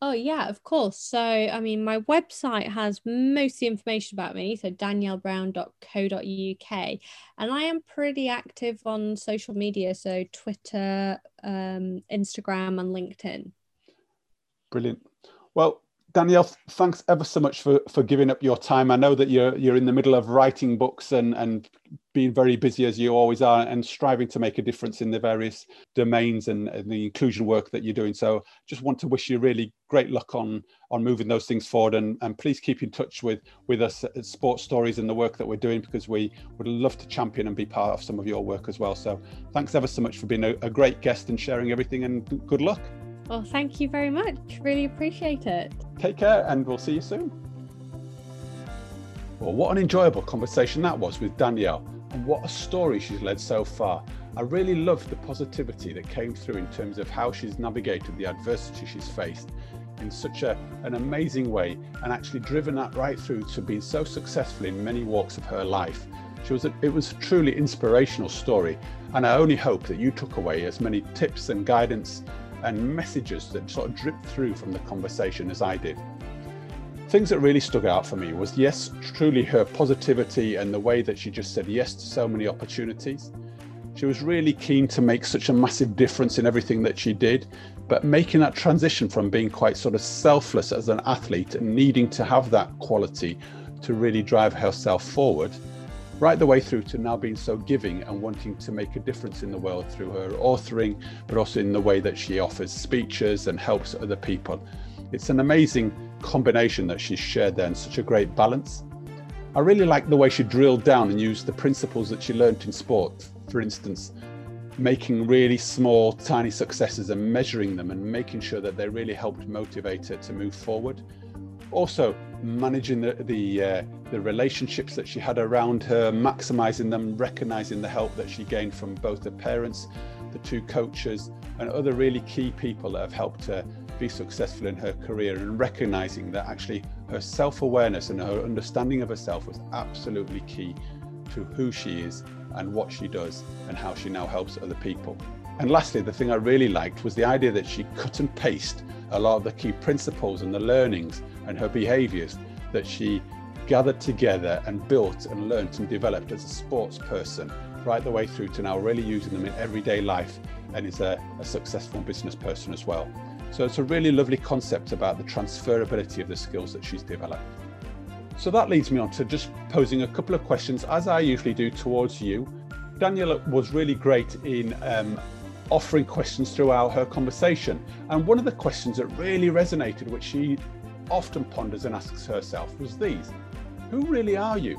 Oh, yeah, of course. So, I mean, my website has most of the information about me, so daniellebrown.co.uk. And I am pretty active on social media, so Twitter, um, Instagram, and LinkedIn. Brilliant. Well, Danielle, thanks ever so much for, for giving up your time. I know that you're you're in the middle of writing books and, and being very busy as you always are and striving to make a difference in the various domains and, and, the inclusion work that you're doing. So just want to wish you really great luck on on moving those things forward and, and please keep in touch with with us at Sports Stories and the work that we're doing because we would love to champion and be part of some of your work as well. So thanks ever so much for being a, a great guest and sharing everything and good luck. Well, thank you very much. Really appreciate it. Take care and we'll see you soon. Well, what an enjoyable conversation that was with Danielle, what a story she's led so far. I really loved the positivity that came through in terms of how she's navigated the adversity she's faced in such a, an amazing way and actually driven that right through to being so successful in many walks of her life. She was a, it was a truly inspirational story, and I only hope that you took away as many tips and guidance and messages that sort of dripped through from the conversation as I did. Things that really stuck out for me was yes, truly her positivity and the way that she just said yes to so many opportunities. She was really keen to make such a massive difference in everything that she did, but making that transition from being quite sort of selfless as an athlete and needing to have that quality to really drive herself forward right the way through to now being so giving and wanting to make a difference in the world through her authoring, but also in the way that she offers speeches and helps other people. It's an amazing combination that she's shared there and such a great balance. I really like the way she drilled down and used the principles that she learned in sport. For instance, making really small, tiny successes and measuring them and making sure that they really helped motivate her to move forward. Also, managing the the, uh, the relationships that she had around her, maximizing them, recognizing the help that she gained from both the parents, the two coaches, and other really key people that have helped her be successful in her career, and recognizing that actually her self awareness and her understanding of herself was absolutely key to who she is and what she does and how she now helps other people. And lastly, the thing I really liked was the idea that she cut and paste a lot of the key principles and the learnings and her behaviors that she gathered together and built and learnt and developed as a sports person right the way through to now really using them in everyday life and is a, a successful business person as well. So it's a really lovely concept about the transferability of the skills that she's developed. So that leads me on to just posing a couple of questions, as I usually do towards you. Daniela was really great in um, offering questions throughout her conversation. And one of the questions that really resonated, which she often ponders and asks herself was these Who really are you?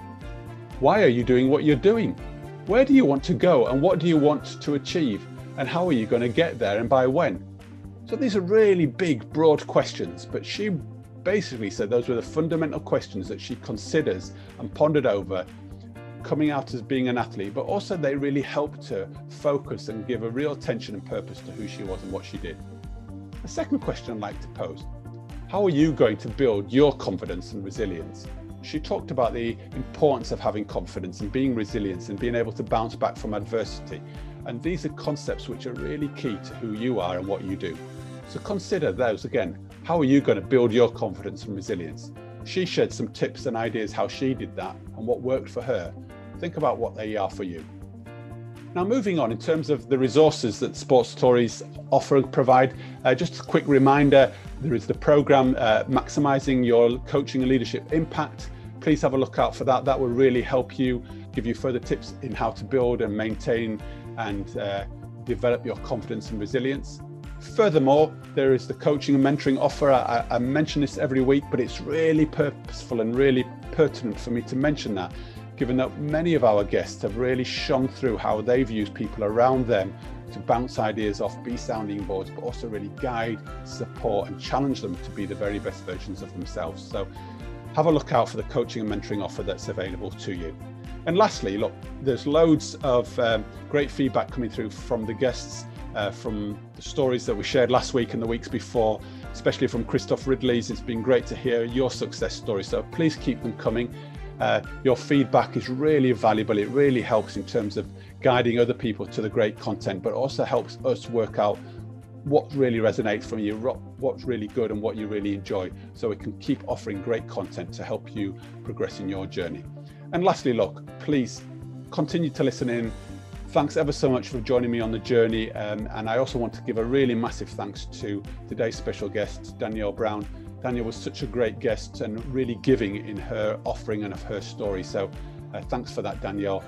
Why are you doing what you're doing? Where do you want to go and what do you want to achieve? And how are you going to get there and by when? So these are really big, broad questions, but she basically said those were the fundamental questions that she considers and pondered over coming out as being an athlete, but also they really helped her focus and give a real attention and purpose to who she was and what she did. The second question I'd like to pose How are you going to build your confidence and resilience? She talked about the importance of having confidence and being resilient and being able to bounce back from adversity. And these are concepts which are really key to who you are and what you do. So consider those again. How are you going to build your confidence and resilience? She shared some tips and ideas how she did that and what worked for her. Think about what they are for you. Now, moving on in terms of the resources that Sports Stories offer and provide, uh, just a quick reminder there is the program uh, Maximizing Your Coaching and Leadership Impact. Please have a look out for that. That will really help you, give you further tips in how to build and maintain and uh, develop your confidence and resilience. Furthermore, there is the coaching and mentoring offer. I, I, mention this every week, but it's really purposeful and really pertinent for me to mention that, given that many of our guests have really shone through how they've used people around them to bounce ideas off, be sounding boards, but also really guide, support, and challenge them to be the very best versions of themselves. So have a look out for the coaching and mentoring offer that's available to you. And lastly, look, there's loads of um, great feedback coming through from the guests uh, from the stories that we shared last week and the weeks before, especially from Christophe Ridley's. It's been great to hear your success stories. So please keep them coming. Uh, your feedback is really valuable. It really helps in terms of guiding other people to the great content, but also helps us work out what really resonates from you, what's really good, and what you really enjoy. So we can keep offering great content to help you progress in your journey. And lastly, look, please continue to listen in Thanks ever so much for joining me on the journey. Um, and I also want to give a really massive thanks to today's special guest, Danielle Brown. Danielle was such a great guest and really giving in her offering and of her story. So uh, thanks for that, Danielle.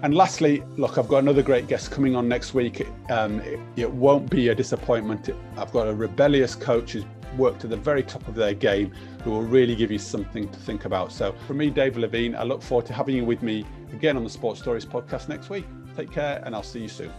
And lastly, look, I've got another great guest coming on next week. Um, it, it, won't be a disappointment. I've got a rebellious coach who's worked at the very top of their game who will really give you something to think about. So, for me, Dave Levine, I look forward to having you with me again on the Sports Stories podcast next week. Take care, and I'll see you soon.